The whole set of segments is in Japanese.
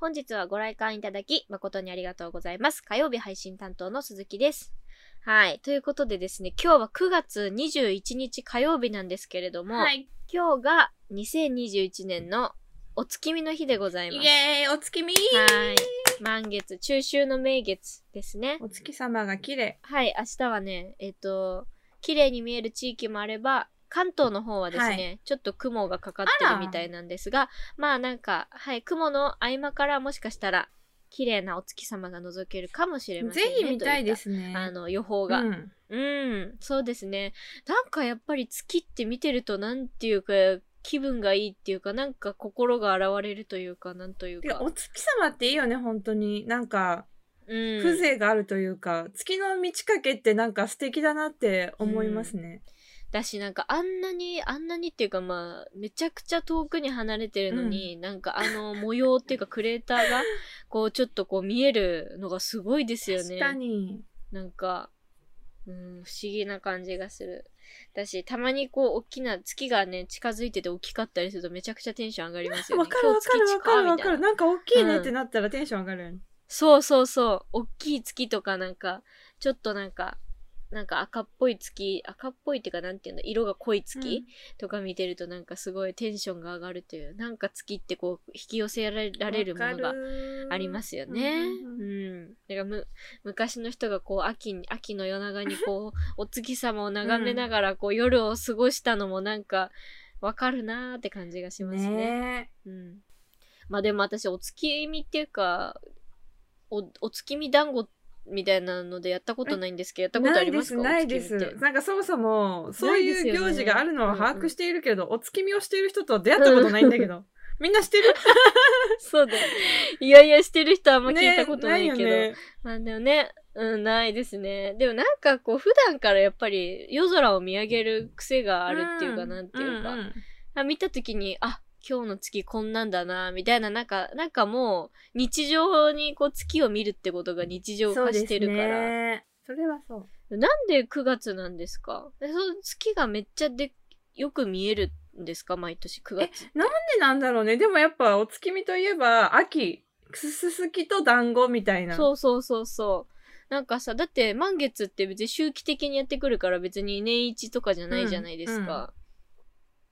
本日はご来館いただき、誠にありがとうございます。火曜日配信担当の鈴木です。はい。ということでですね、今日は9月21日火曜日なんですけれども、はい。今日が2021年のお月見の日でございます。イエーイお月見はい。満月、中秋の名月ですね。お月様が綺麗。はい、明日はね、えっ、と、綺麗に見える地域もあれば、関東の方はですね、はちょっと雲がかかってるみたいなんですが、まあなんか、はい、雲の合間からもしかしたら、綺麗なお月様が覗けるかもしれませんぜね。ひ見たいでとすね。あの、予報が。うんうん、そうですね。なんかやっぱり月って見てると、なんていうか、気分がいいっていうか、なんか心が洗われるというか、なんというか。お月様っていいよね、本当に。なんか、うん、風情があるというか、月の満ち欠けってなんか素敵だなって思いますね。だしなんかあんなにあんなにっていうかまあめちゃくちゃ遠くに離れてるのに、なんかあの模様っていうか クレーターがこうちょっとこう見えるのがすごいですよね。確かに。なんかうん不思議な感じがする。だしたまにこう大きな月がね近づいてて大きかったりするとめちゃくちゃテンション上がりますよね。わかるわかるわかるわかる。ななんか大きいねってなったらテンション上がる。よね。そうそうそう。大きい月とかなんかちょっとなんかなんか赤っぽい月赤っぽいっていうかなんていうんだ色が濃い月、とか見てるとなんかすごいテンションが上がるというなんか月ってこう引き寄せられられるものがありますよね。ううんん。だからむ昔の人がこう秋に秋の夜長にこうお月様を眺めながらこう夜を過ごしたのもなんかわかるなーって感じがしますね。ねうん。まあでも私お月見っていうかおお月見団子みたいなのでやったことないんですけどやったことありますか？ないです、ないです。なんかそもそも、そういう行事があるのは把握しているけど、お月見をしている人とは出会ったことないんだけど。みんなしてる？そうだよ。いやいやしてる人はあんま聞いたことないけど。ねよねまあでもね、うん、ないですね。でもなんかこう普段からやっぱり夜空を見上げる癖があるっていうか、なんていうか、んんあ見た時に、あ、今日の月こんなんだな、みたいな、なんか、なんかもう、日常にこう月を見るってことが日常化してるから。ね、それはそう。なんで9月なんですか？でその月がめっちゃで、よく見えるんですか？毎年9月。なんでなんだろうね。でもやっぱお月見といえば、秋、すすすきと団子みたいな。そうそうそうそう。なんかさ、だって満月って別に周期的にやってくるから別に年一とかじゃないじゃないですか。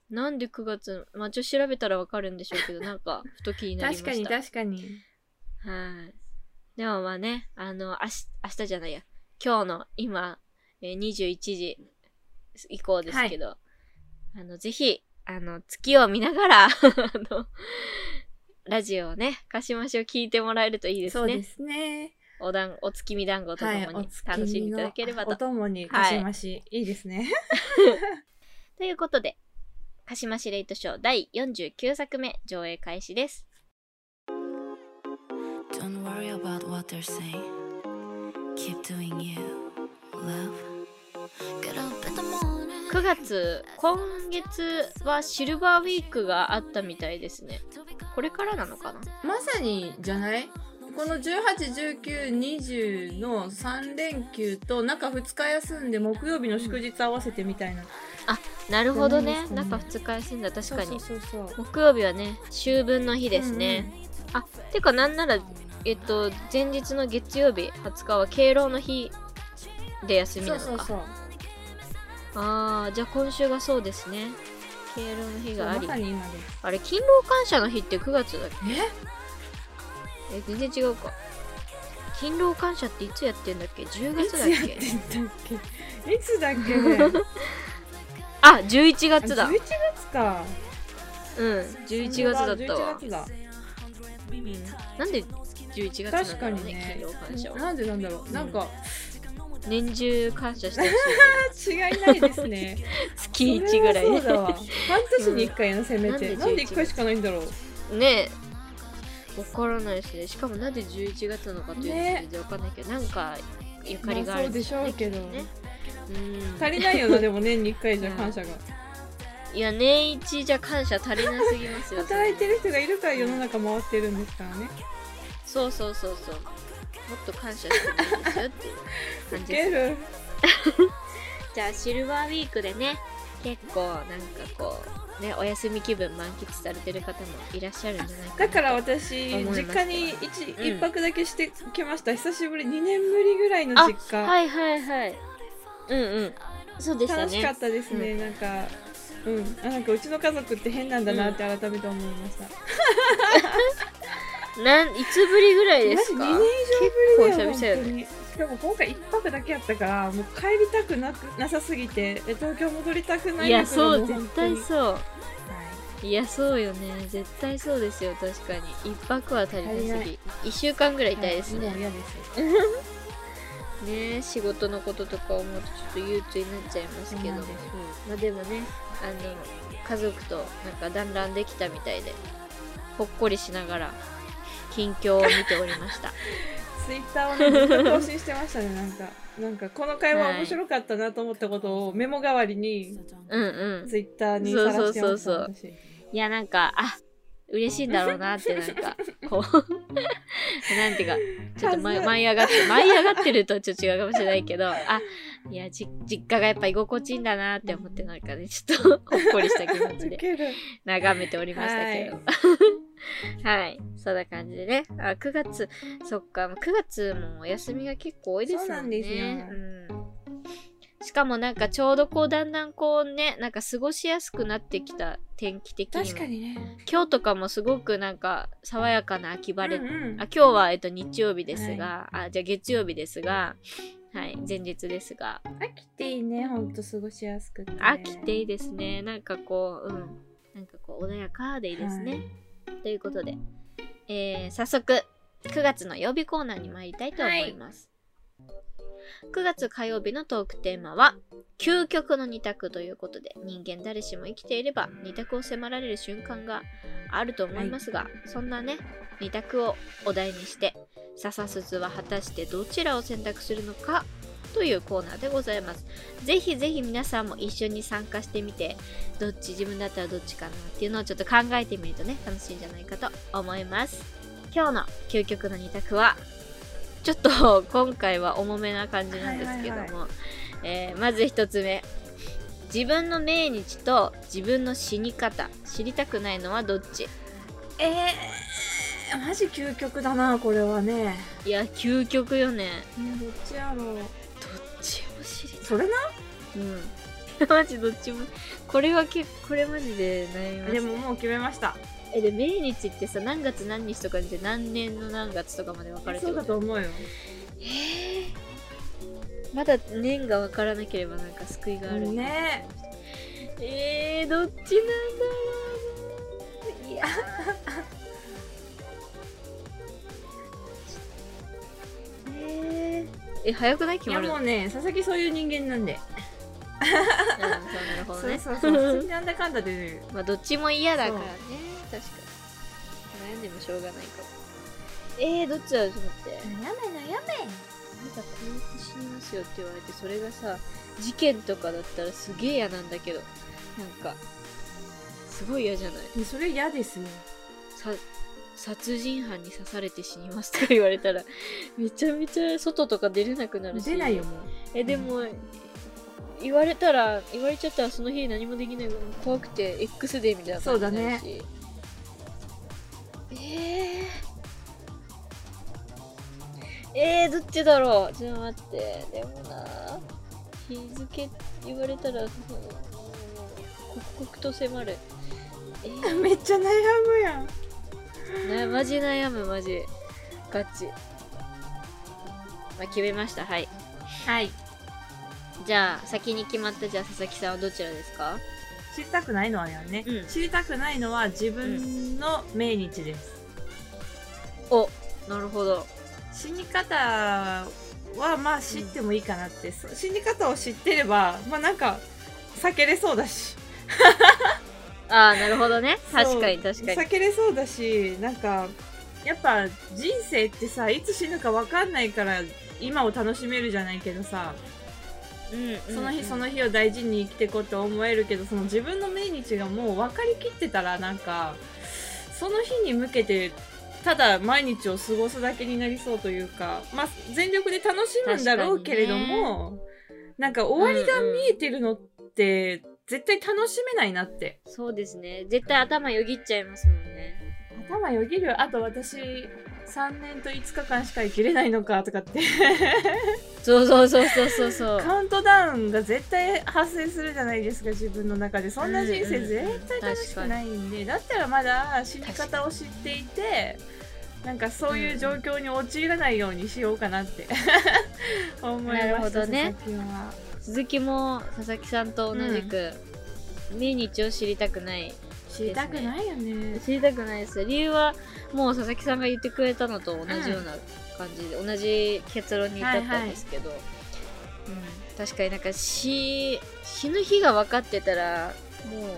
なんで9月、まあ、ちょっと調べたらわかるんでしょうけど、なんか、ふと気になりま確した。かに確かに。はい。でもまあね、あの、明日、明日じゃないや。今日の今、えー21時以降ですけど、あの、ぜひ、あの、月を見ながら、あの、ラジオをね、かしましを聞いてもらえるといいですね。そうですね。おだん、お月見団子ととはい、もに楽しんでいただければと。お供にかしまし、い、いですね。ということで、かしましレイトショー第49作目上映開始です。Don't worry about what they're saying. Keep doing you, love. Get up in the morning. 9月、今月はシルバーウィークがあったみたいですね。これからなのかな？まさにじゃない？この18、19、20の3連休と中2日休んで木曜日の祝日合わせてみたいな。なるほどね。じゃない中です2日休んだ、確かに。そうそうそう。木曜日はね、秋分の日ですね。あ、てかなんなら、えっと、前日の月曜日20日は敬老の日で休みそなのか。うそうそう。ああ、じゃあ今週がそうですね。敬老の日がありま。あれ、勤労感謝の日って9月だっけ？え？え、全然違うか。勤労感謝っていつやってんだっけ ?10 い月だっけ？んだっけ？いつだっけ？ねあ、11月だ。11月か。うん、11月だったわ11。月だ。なんで11月確かにね。なんでなんだろう。なんか、年中感謝してほしい。違いないですね。月1ぐらいそうだわ。半年に1回やな、せめて。11なんで1回しかないんだろう。ねえ。わからないですね。しかもなんで11月なのかというとね全然わかんないけど、なんかゆかりがあるんでしょうけど。ね。うん。足りないよな、でも年に1回じゃ感謝が。いや、年一じゃ感謝足りなすぎますよ。働いてる人がいるから世の中回ってるんですからね。そうそうそうそう。もっと感謝してもいいですよっていう感ウじで。じゃあ、シルバーウィークでね、結構なんかこうねお休み気分満喫されてる方もいらっしゃるんじゃないかなだから私実家に一うん一泊だけしてきました久しぶり2年ぶりぐらいの実家、はいはいはいうんうん。そうでしたね。楽しかったですね、なんかうん。あなんかうちの家族って変なんだなって改めて思いました、なんいつぶりぐらいですか？マジ2年以上ぶりだよ結構久々よね本当に。しかも今回一泊だけやったからもう帰りたくなくなさすぎてえ東京戻りたくないいやそう絶対そう。はい。やそうよね。絶対そうですよ確かに。一泊は足りなすぎ。一週間ぐらいいたいですね、はいもう嫌です ね仕事のこととか思うとちょっと憂鬱になっちゃいますけど。まあでもねあの家族となんか団らんできたみたいでほっこりしながら近況を見ておりました。ツイッターをねずっと更新してましたねなんか。なんかこの会話面白かったなと思ったことをメモ代わりにうんうん。ツイッターにさらしてましたそうそうそう。私。いやなんかあ嬉しいんだろうなってなんかこう。なんていうかちょっと舞舞い上がって舞い上がってるとちょっと違うかもしれないけどあいやじ実家がやっぱ居心地いいんだなって思ってなんかねちょっとほっこりした気持ちで眺めておりましたけど。はい、そんな感じでね。あ9月そっか9月もお休みが結構多いですそうなんですよ。うんしかもなんかちょうどこうだんだんこうねなんか過ごしやすくなってきた天気的にも確かにね。今日とかもすごくなんか爽やかな秋晴れ、うんうんあ今日は、えっと、日曜日ですが、あじゃあ月曜日ですがはい前日ですが。秋っていいねほんと過ごしやすくて秋っていいですね。なんかこううん。なんかこう穏やかでいいですね、ということで、えー早速9月の曜日コーナーに参りたいと思います、9月火曜日のトークテーマは究極の二択ということで人間誰しも生きていれば二択を迫られる瞬間があると思いますが、そんなね二択をお題にして笹鈴は果たしてどちらを選択するのかというコーナーでございます。ぜひぜひ皆さんも一緒に参加してみてどっち自分だったらどっちかなっていうのをちょっと考えてみるとね楽しいんじゃないかと思います。今日の究極の二択はちょっと 今回は重めな感じなんですけども、はいはいえーまず一つ目。自分の命日と自分の死に方。知りたくないのはどっち？えー、マジ究極だなこれはね。いや究極よね。ねどっちやろう。どっちも知りたい。それな？うん。マジどっちも。これは結構これマジで悩みますでももう決めましたえで命日ってさ何月何日とかで何年の何月とかまで分かれてそうるだと思うよ。えー、まだ年が分からなければなんか救いがある。ね。えー、どっちなんだろう。ないや。えー、え早くない？決まるの？いやもうね佐々木そういう人間なんで。うんそうなるほどね。そうそうそう。なんだかんだでまあどっちも嫌だからね確かに。悩んでもしょうがないかも。えー、どっちだろう？ちょっと待って。悩め悩め。なんかこう死にますよって言われてそれがさ事件とかだったらすげえ嫌なんだけどなんかすごい嫌じゃないねそれ嫌ですよさ殺人犯に刺されて死にますとか言われたらめちゃめちゃ外とか出れなくなるし出ないよもうえでも言われたら言われちゃったらその日何もできない怖くて X デーみたいな感じになるしえー、えー、どっちだろう？ちょっと待って。でもな日付言われたらうん刻々と迫る。えー。めっちゃ悩むやん。なマジ悩むマジ。ガチ。まあ決めました。はい。はい。じゃあ先に決まった。じゃあ佐々木さんはどちらですか？知りたくないのはね、うん。知りたくないのは自分の命日です、おなるほど。死に方はまあ知ってもいいかなって、そ死に方を知ってればまあなんか避けれそうだし。ああなるほどね。確かに確かに。避けれそうだしなんかやっぱ人生ってさいつ死ぬか分かんないから今を楽しめるじゃないけどさ。うんその日その日を大事に生きていこうって思えるけどその自分の命日がもう分かりきってたらなんかその日に向けてただ毎日を過ごすだけになりそうというかまあ全力で楽しむんだろうけれども、なんか終わりが見えてるのって絶対楽しめないなって。そうですね。絶対頭よぎっちゃいますもんね。頭よぎる。あと私、3年と5日間しか生きれないのかとかって。そうそうそうそうそうそう。カウントダウンが絶対発生するじゃないですか、自分の中で。そんな人生絶対楽しくないんで、だったらまだ死に方を知っていて、なんかそういう状況に陥らないようにしようかなって思いました。なるほどね鈴木も佐々木さんと同じく、命日を知りたくない。知りたくないよね。知りたくないです。理由は、もう佐々木さんが言ってくれたのと同じような感じで、同じ結論に至ったんですけど、うん、確かになんか死、死ぬ日が分かってたら、もう、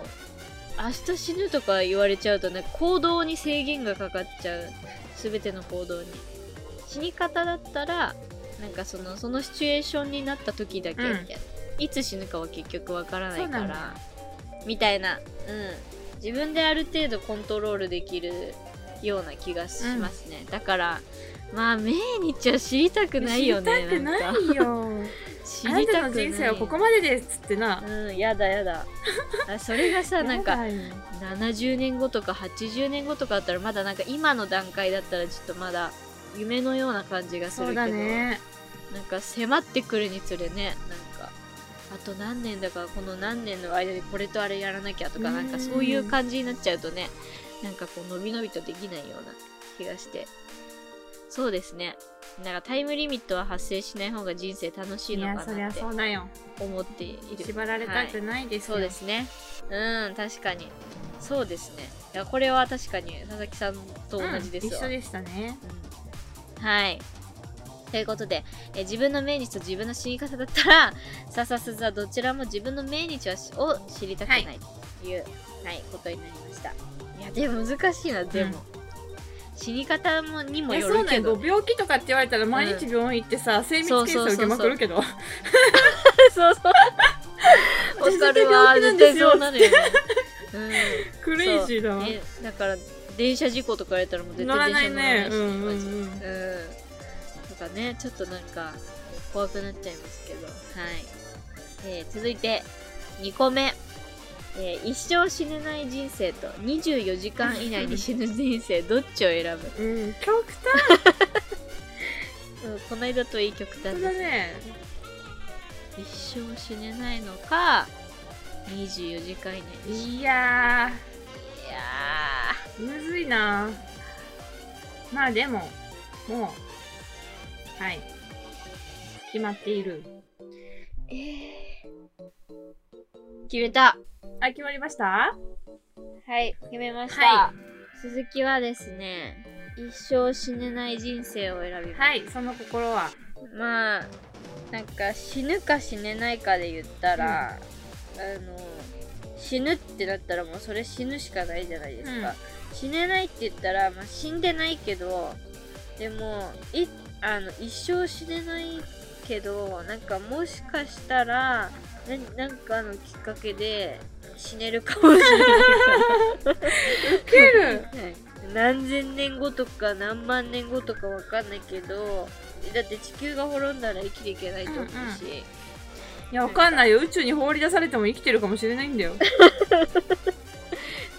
明日死ぬとか言われちゃうとね、行動に制限がかかっちゃう。すべての行動に。死に方だったら、なんかその、そのシチュエーションになった時だけ、うんみたいな。いつ死ぬかは結局わからないから、みたいな。うん。自分である程度コントロールできるような気がしますね。だから、まあ、命日は知りたくないよね。知りたくないよ。知りたくない。人生はここまでですっつってな。うん、やだやだ。あそれがさ、なんか、やだよ70年後とか80年後とかだったらまだなんか今の段階だったらちょっとまだ夢のような感じがするけど、だね。なんか迫ってくるにつれねなんかあと何年だからこの何年の間でこれとあれやらなきゃとかうんなんかそういう感じになっちゃうとねなんかこう伸び伸びとできないような気がしてそうですねなんかタイムリミットは発生しない方が人生楽しいのいや、そりゃかなってそうだよ。思っている縛られたくないですよ。そうですね。うん、確かに。そうですね。いや、これは確かに佐々木さんと同じですわ。うん一緒でしたね。うんはい。ということで、え自分の命日と自分の死に方だったら、ささすざどちらも自分の命日を知りたくないという、はい、ことになりました。いや、でも難しいな、でも。死に方もにもよるけど。ご病気とかって言われたら毎日病院行ってさ、精密検査受けまくるけど。そうそう。わ私かるわ、絶対そうなるよね。うん。クレイジーだわ。そうえだから電車事故とか言われたらもう絶乗ら対電ないね。車乗らないし、うんうんうん。かねちょっとなんか怖くなっちゃいますけど。はい、えー続いて2個目、えー一生死ねない人生と24時間以内に死ぬ人生 どっちを選ぶ、うん、極 うん、この間といい極端端です。だね。一生死ねないのか24時間以内に死ぬ？いやいやー、むずいな。まあでも、もう、はい。決まっている。ーえー決めたあ、決まりました？はい、決めました。は鈴木はですね、一生死ねない人生を選びます。はい、その心は。まあ、なんか死ぬか死ねないかで言ったら、あの、死ぬってなったらもうそれ死ぬしかないじゃないですか。死ねないって言ったら、まあ、死んでないけど、でも、い、あの、一生死ねないけど、なんかもしかしたら、ななんかのきっかけで死ねるかもしれない。から。受ける。はい。何千年後とか何万年後とかわかんないけどだって地球が滅んだら生きていけないと思うし、うんうん。いや、わかんないよ。宇宙に放り出されても生きてるかもしれないんだよ。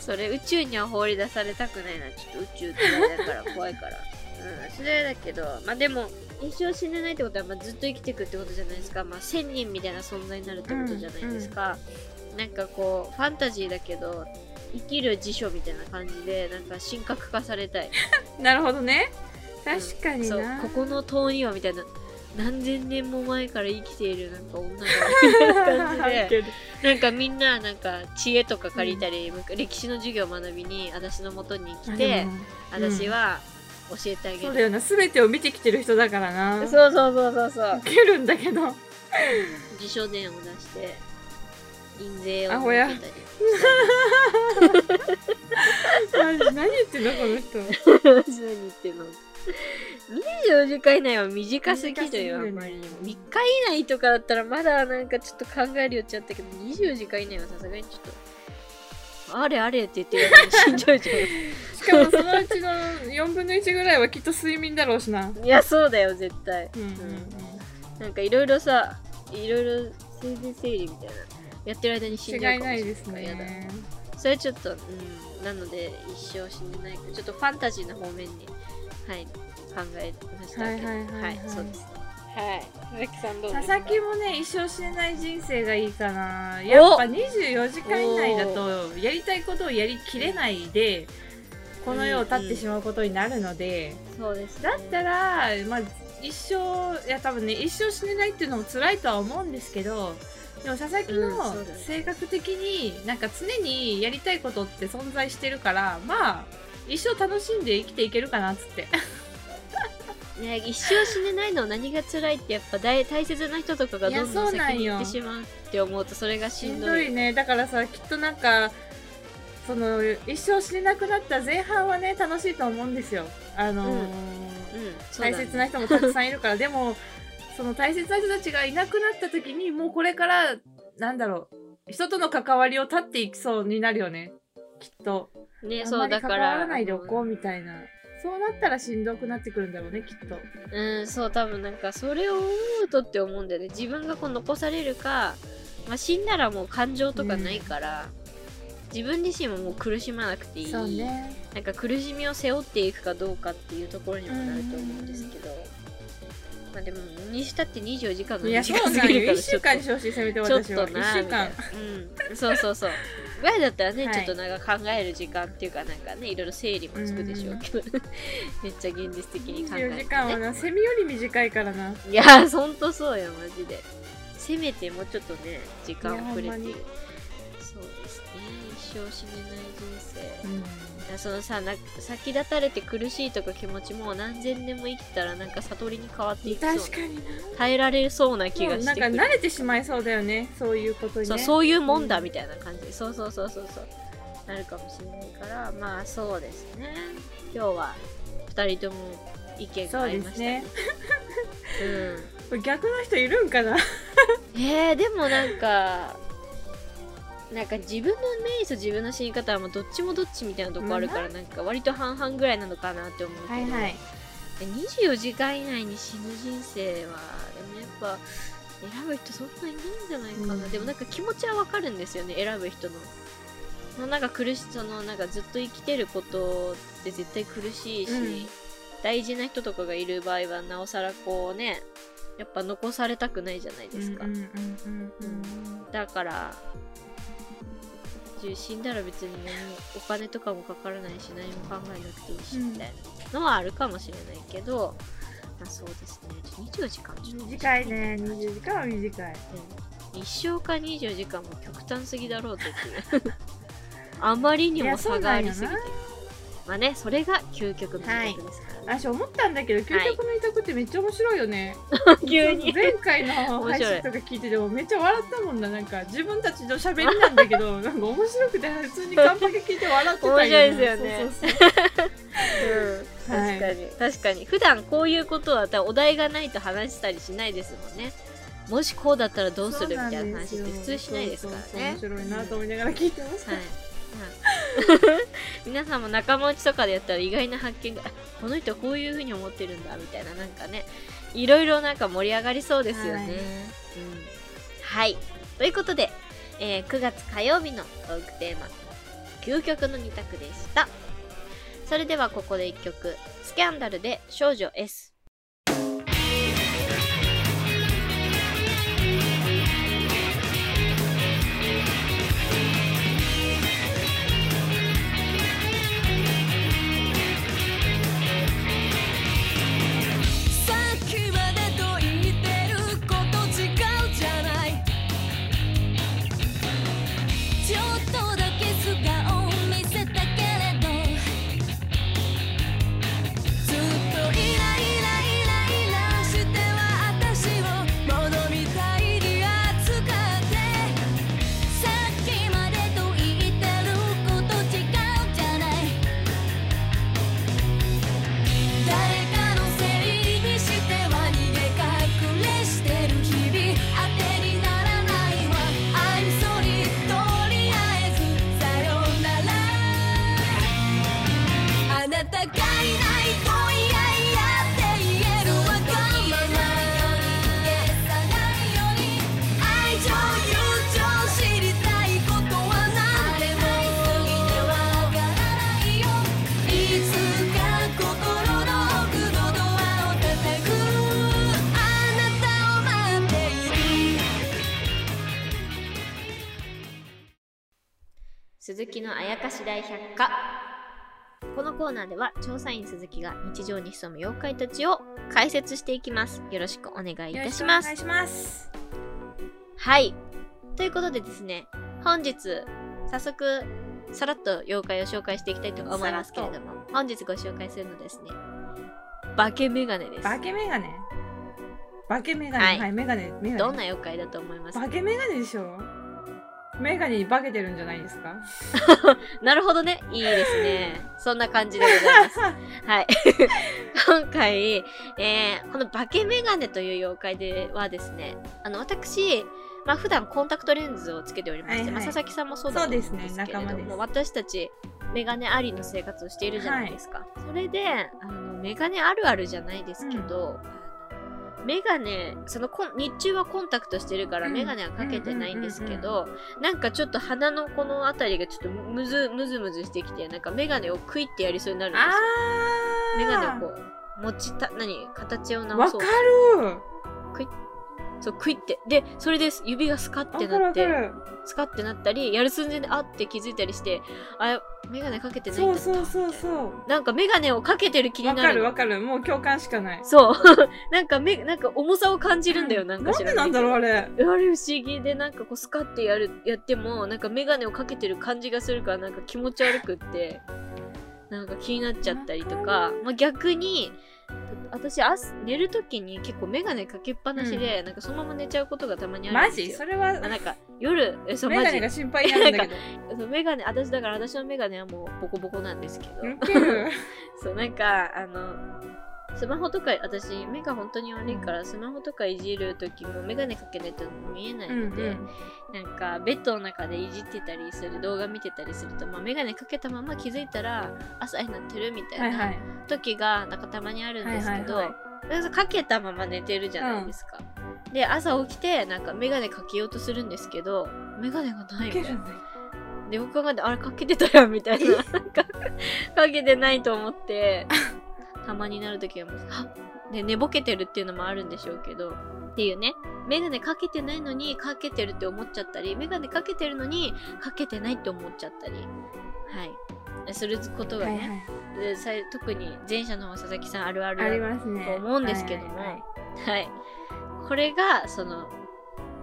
それ宇宙には放り出されたくないな。ちょっと宇宙嫌いだから怖いからうんそれだけどまあでも一生死ねないってことは、まあ、ずっと生きていくってことじゃないですかまあ千人みたいな存在になるってことじゃないですか、なんかこうファンタジーだけど生きる辞書みたいな感じでなんか神格化されたいなるほどね。確かにう。ここの塔にはみたいな何千年も前から生きているなんか女がみたいな感じでなんかみんななんか知恵とか借りたり、歴史の授業を学びに私の元に来て私は教えてあげる、そうだよな。すべてを見てきてる人だからな。そうそうそうそうそう受けるんだけど。辞書伝を出して印税をアホや設けたり何言ってんのこの人。何言ってんの24時間以内は短すぎるよ、あまりにも。3日以内とかだったらまだなんかちょっと考えるよっちゃったけど、24時間以内はさすがにちょっと、あれあれって言って死んじゃうじゃしかもそのうちの4分の1ぐらいはきっと睡眠だろうしな。ん。いや、そうだよ、絶対。うんうんうん。なんかいろいろさ、いろいろ生前整理みたいな。やってる間に死んじゃ違いないうかもしれないですねやだそれちょっとうんなので一生死ねないかちょっとファンタジーの方面にはい考えましたけどはいはいはいはいそうですねはい。佐々木さんどうです佐か々木もね一生死ねない人生がいいかな。やっぱ24時間以内だとやりたいことをやりきれないでこの世を立ってしまうことになるので、そうです、ね、だったらまあ一生いや多分ね一生死ねないっていうのも辛いとは思うんですけどでも佐々木うんのそうだね。性格的になんか常にやりたいことって存在してるからまあ一生楽しんで生きていけるかなっつってね、一生死ねないの何が辛いってやっぱ大大切な人とかがどんどん先に行ってしまうって思うとそれがししんんどいどいね。だからさきっとなんかその一生死ねなくなった前半はね楽しいと思うんですよ。あのーうん。うん。ね。大切な人もたくさんいるから。でもその大切な人たちがいなくなった時にもうこれからなんだろう人との関わりを断っていきそうになるよね。きっと。ねそうだか関わららないでおこうみたいなそうなったらしんどくなってくるんだろうねきっと。うんそう多分なんかそれを思うとって思うんだよね。自分がこう残されるか、まあ、死んだらもう感情とかないから、自分自身ももう苦しまなくていい。そうね。なんか苦しみを背負っていくかどうかっていうところにもなると思うんですけど、まあでもにしたって24時間の短1すぎるからちょ週っと。間にしてほしいせめて私は。とな1週間。うん。そうそうそうぐらいだったらね、はい。ちょっとなんか考える時間っていうかなんかねいろいろ整理もつくでしょうけど、めっちゃ現実的に考え24て、時間はね、なセミより短いからな。いやほんとそうよマジで。せめてもうちょっとね時間をくれて。そうですね。一生死ねない人生、うん。いやそのさな先立たれて苦しいとか気持ちも何千年も生きたらなんか悟りに変わっていきそうな確かにな。耐えられそうな気もうなんかがしてくる慣れてしまいそうだよねそういうことにね。そうそういうもんだみたいな感じ。で、そうそうそうそうそう。なるかもしれないからまあそうですね。今日は2人とも意見がそう合いました。ねですね。うん。逆の人いるんかな？えー、でもなんかなんか自分のメイと自分の死に方はもうどっちもどっちみたいなとこあるから、なんか割と半々ぐらいなのかなって思うけど、はいはい。え24時間以内に死ぬ人生はでもやっぱ選ぶ人そんないないんじゃないかな、うん。でもなんか気持ちはわかるんですよね選ぶ人の。そのなんか苦しそのなんかずっと生きてることって絶対苦しいし、うん。大事な人とかがいる場合はなおさらこうねやっぱ残されたくないじゃないですか、だから死んだら別に何もお金とかもかからないし何も考えなくていいしうん。みたいなのはあるかもしれないけど、まあそうですね。24時間ちょっと短い。ね。20時間は短い。うん。一生か24時間も極端すぎだろうとっていう。あまりにも差がありすぎて。まあねそれが究極の二択ですから。ね、私思ったんだけど究極の委託ってめっちゃ面白いよね、急に。前回の配信とか聞いててもめっちゃ笑ったもんな。なんか自分たちの喋りなんだけど なんか面白くて普通にカンパケ聞いて笑ってたん面白いですよね。そうん、はい。確かに、確かに。普段こういうことはお題がないと話したりしないですもんね。もしこうだったらどうするみたいな話って普通しないですからね。面白いなと思いながら聞いてました、はい、皆さんも仲間内とかでやったら意外な発見があこの人こういう風に思ってるんだみたいななんかねいろいろなんか盛り上がりそうですよね。はいうん、はいということで、えー9月火曜日のトークテーマ「究極の二択」でした。それではここで1曲「スキャンダル」で「少女 S」。がいないとやって言えるわないよ愛情友情知りたいことはでもからないよいつか心の奥のドアを叩くあなたを待っている鈴木のあやかし大百科。このコーナーでは調査員鈴木が日常に潜む妖怪たちを解説していきますよろしくお願いいたしますお願いします。はいということでですね本日早速さらっと妖怪を紹介していきたいと思いますけれども本日ご紹介するのはですね化けメガネですバケメガネ。バケメガネ。はいはい。どんな妖怪だと思いますか？バケメガネでしょ？メガネに化けてるんじゃないですか？なるほどね。いいですね。そんな感じでございます。はい。今回、えー、この化けメガネという妖怪ではですね、あの、私、まあ普段コンタクトレンズをつけておりまして、はいはいまあ佐々木さんもそうだと思うんですけれどそうですね私たち、メガネありの生活をしているじゃないですか。それで、あの、メガネあるあるじゃないですけど、あのメガネ、そのコン日中はコンタクトしてるからうん。メガネはかけてないんですけど、なんかちょっと鼻のこの辺りがちょっとむずむずむずしてきてなんかメガネをクイってやりそうになるんですよ。メガネをこう持ちた何形を直そう。わかるそうクイってでそれです指がスカってなってスカってなったりやる寸前であって気づいたりしてあメガネかけてないんだったそうそうそうななんかメガネをかけてる気になる。のるわかる。もう共感しかない。そう。なんかめなんか重さを感じるんだよ、なんか知らなんでなんだろうあれ。あれ不思議でなんかこうスカってやるやってもなんかメガネをかけてる感じがするからなんか気持ち悪くってなんか気になっちゃったりとか、まあ、逆に私朝寝る時に結構メガネかけっぱなしで、なんかそのまま寝ちゃうことがたまにあるマんですよ。ジ？それは？あなんか夜えそうメマジが心配になるんだけど。そうメガネ私だから私のメガネはもうボコボコなんですけど、そうなんかあのスマホとか私目が本当に悪いからスマホとかいじる時もメガネかけないと見えないので、なんかベッドの中でいじってたりする動画見てたりすると、まあ、メガネかけたまま気づいたら朝になってるみたいな時がなんかたまにあるんですけど、はいはいかけたまま寝てるじゃないですか。で朝起きてなんかメガネかけようとするんですけどメガネがないみたいな。ウケるんだよで僕考えてあれかけてたやんみたいな。なんかかけてないと思って たまになるときはもうはっで寝ぼけてるっていうのもあるんでしょうけどっていうね。メガネかけてないのにかけてるって思っちゃったりメガネかけてるのにかけてないって思っちゃったり。はい。することがはいね、はい。でさ最に前者の佐々木さんあるあるあと思うんですけどもはいはいはい。これがその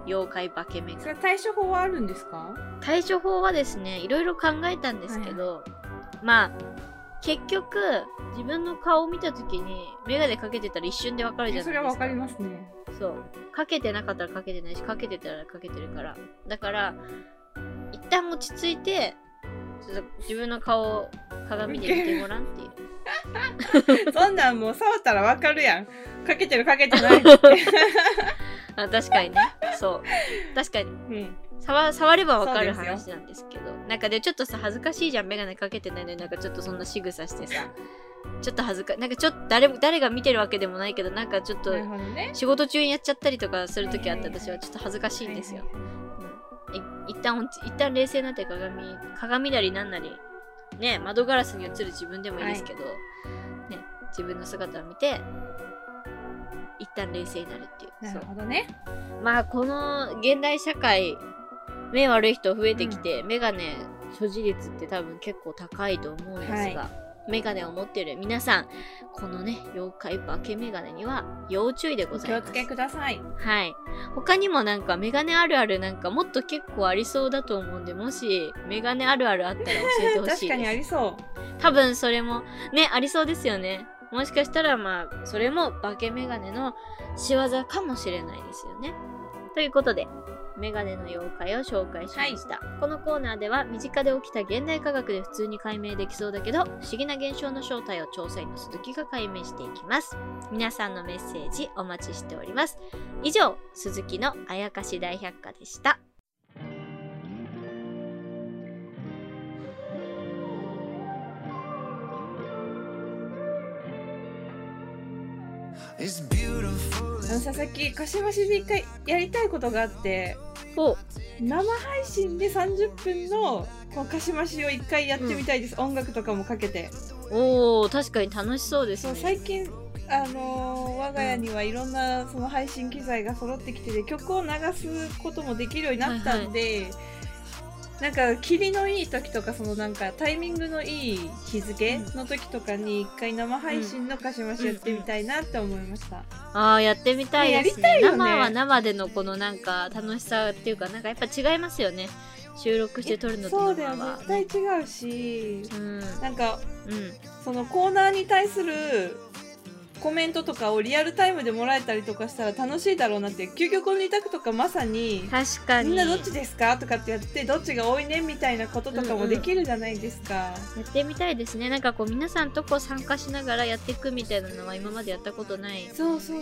妖怪化けメガ対処法はあるんですか？対処法はですねいろいろ考えたんですけど、まあ結局自分の顔を見た時に眼鏡かけてたら一瞬でわかるじゃないですか。それはわかりますね。そう。かけてなかったらかけてないしかけてたらかけてるから。だから一旦落ち着いてちょっと自分の顔を鏡で見てごらんっていう そんなんもう触ったらわかるやん。かけてるかけてないって。あ確かにね。そう。確かに。うん。触触ればわかる話なんですけど。なんかでちょっとさ恥ずかしいじゃん眼鏡かけてないのになんかちょっとそんな仕草してさちょっと恥ずかなんかちょっと誰も誰が見てるわけでもないけどなんかちょっと仕事中にやっちゃったりとかする時あってはいはいはい私はちょっと恥ずかしいんですよ。うん、い一旦一旦冷静になって鏡鏡なりなんなりね窓ガラスに映る自分でもいいですけど、ね自分の姿を見て一旦冷静になるっていう。なるほどね。まあこの現代社会目悪い人増えてきて、メガネ所持率って多分結構高いと思うんですが、メガネを持ってる。皆さんこのね妖怪化けメガネには要注意でごおざいます。気をつけください。はい。他にもなんかメガネあるあるなんかもっと結構ありそうだと思うんでもしメガネあるあるあったら教えてほし 確かにありそう。多分それもねありそうですよね。もしかしたらまあそれも化けメガネの仕業かもしれないですよね。ということでメガネの妖怪を紹介しました、このコーナーでは身近で起きた現代科学で普通に解明できそうだけど不思議な現象の正体を調査員の鈴木が解明していきます。皆さんのメッセージお待ちしております。以上鈴木のあやかし大百科でした。あの佐々木かしましで一回やりたいことがあってお。生配信で30分のこのかしましを一回やってみたいです、音楽とかもかけて。おー確かに楽しそうですそうね最近あのー我が家にはいろんなその配信機材が揃ってきてて曲を流すこともできるようになったんで、なんか霧のいい時とかそのなんかタイミングのいい日付の時とかに一回生配信のかしましやってみたいなって思いました、ああやってみたいですね。やりたいよね。生は生でのこのなんか楽しさっていうかなんかやっぱ違いますよね。収録して撮るのとそうだよ絶対違うし。うん。なんかうん。そのコーナーに対するコメントとかをリアルタイムでもらえたりとかしたら楽しいだろうなって究極の二択とかまさに確かに。みんなどっちですかとかってやってどっちが多いねみたいなこととかもできるじゃないですか、やってみたいですね。なんかこう皆さんとこう参加しながらやっていくみたいなのは今までやったことない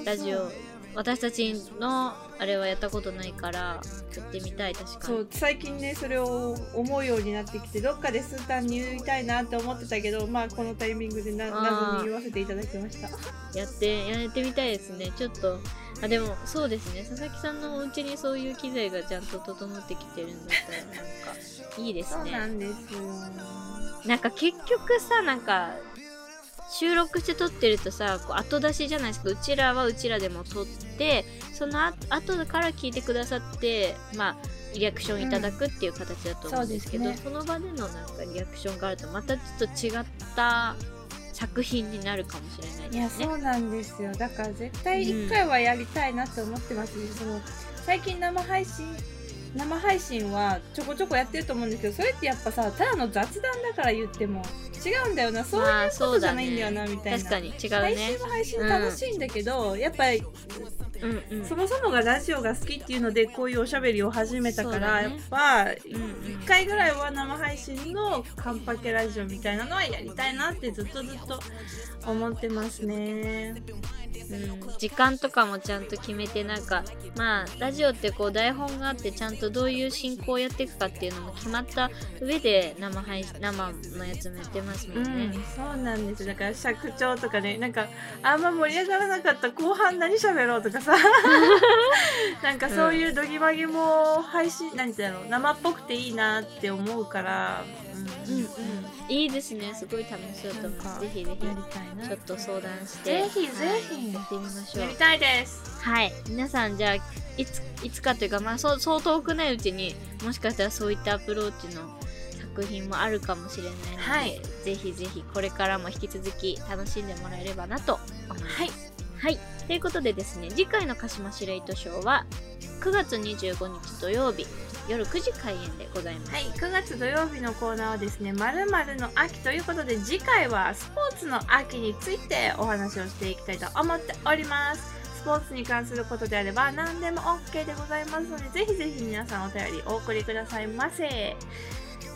ラジオ私たちのあれはやったことないからやってみたい確かに。そう最近ねそれを思うようになってきてどっかでスータンに言いたいなって思ってたけどまあこのタイミングでな謎に言わせていただきました。やってやってみたいですね。ちょっとあでもそうですね。佐々木さんのお家にそういう機材がちゃんと整ってきてるんだったらなんかいいですそうなねんですよ。なんか結局さなんか収録して撮ってるとさこう後出しじゃないですかうちらはうちらでも撮ってそのあ後から聞いてくださってまあリアクションいただくっていう形だと思うんですけど、うんそうですその場でのなんかリアクションがあるとまたちょっと違った作品になるかもしれないいやですね。そうなんですよ。だから絶対一回はやりたいなって思ってますし、その最近生配信生配信はちょこちょこやってると思うんですけどそれってやっぱさただの雑談だから言っても違うんだよな。そういうまあことじゃないんだよなみたいな。確かに違う配ね信。は配信楽しいんだけど、やっぱりうんうん。そもそもがラジオが好きっていうのでこういうおしゃべりを始めたから、やっぱうんうん1回ぐらいは生配信のカンパケラジオみたいなのはやりたいなってずっとずっと思ってますね。うん、時間とかもちゃんと決めてなんかまあラジオってこう台本があってちゃんとどういう進行をやっていくかっていうのも決まった上で生配信生のやつもやってますもうんんね、、そうなんです。だから尺調とかねなんかあんま盛り上がらなかった。後半何喋ろうとかさ なんかそういうどぎまぎも配信なんてだろう生っぽくていいなって思うから、うん。うんうん。いいですね。すごい楽しそうと思いますぜひぜひ。やりたいな。ちょっと相談して。ぜひぜひ。はい。やってみましょう。やりたいです。はい。皆さんじゃあいついつかというかまあそうそう遠くないうちにもしかしたらそういったアプローチの作品もあるかもしれないので、はい。ぜひぜひこれからも引き続き楽しんでもらえればなと思います。はいはい。ということでですね、次回の鹿島司令図賞は9月25日土曜日夜9時開演でございます。はい、9月土曜日のコーナーはですね、まるの秋ということで、次回はスポーツの秋についてお話をしていきたいと思っております。スポーツに関することであれば何でも OK でございますので、ぜひぜひ皆さんお便りお送りくださいませ。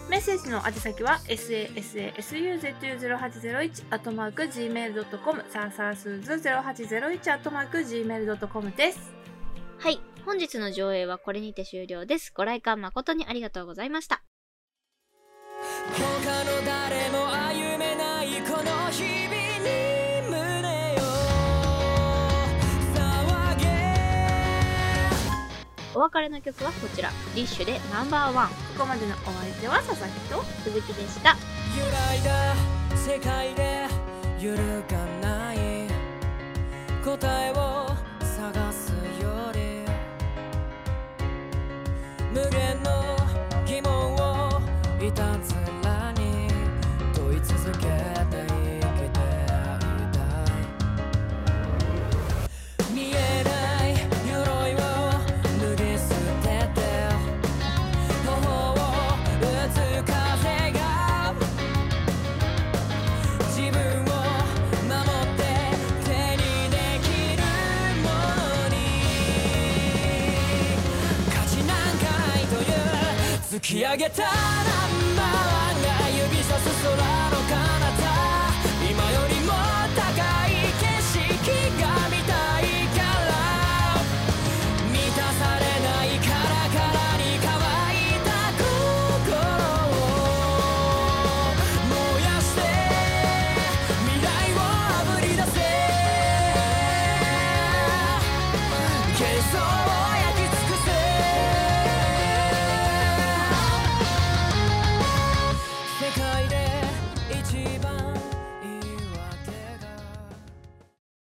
メッセージの宛先は sasasuzu0801 アットマーク gmail.com さあさあすず0801アットマーク gmail.com です。はい。本日の上映はこれにて終了です。ご来館誠にありがとうございました。他の誰も歩お別れの曲はこちら。ディッシュでナンバーワン。ここまでのお相手は佐々木と鈴木でした。揺らいだ世界で揺るがない答えを探すより無限の疑問をいたずらに問い続け勝ちな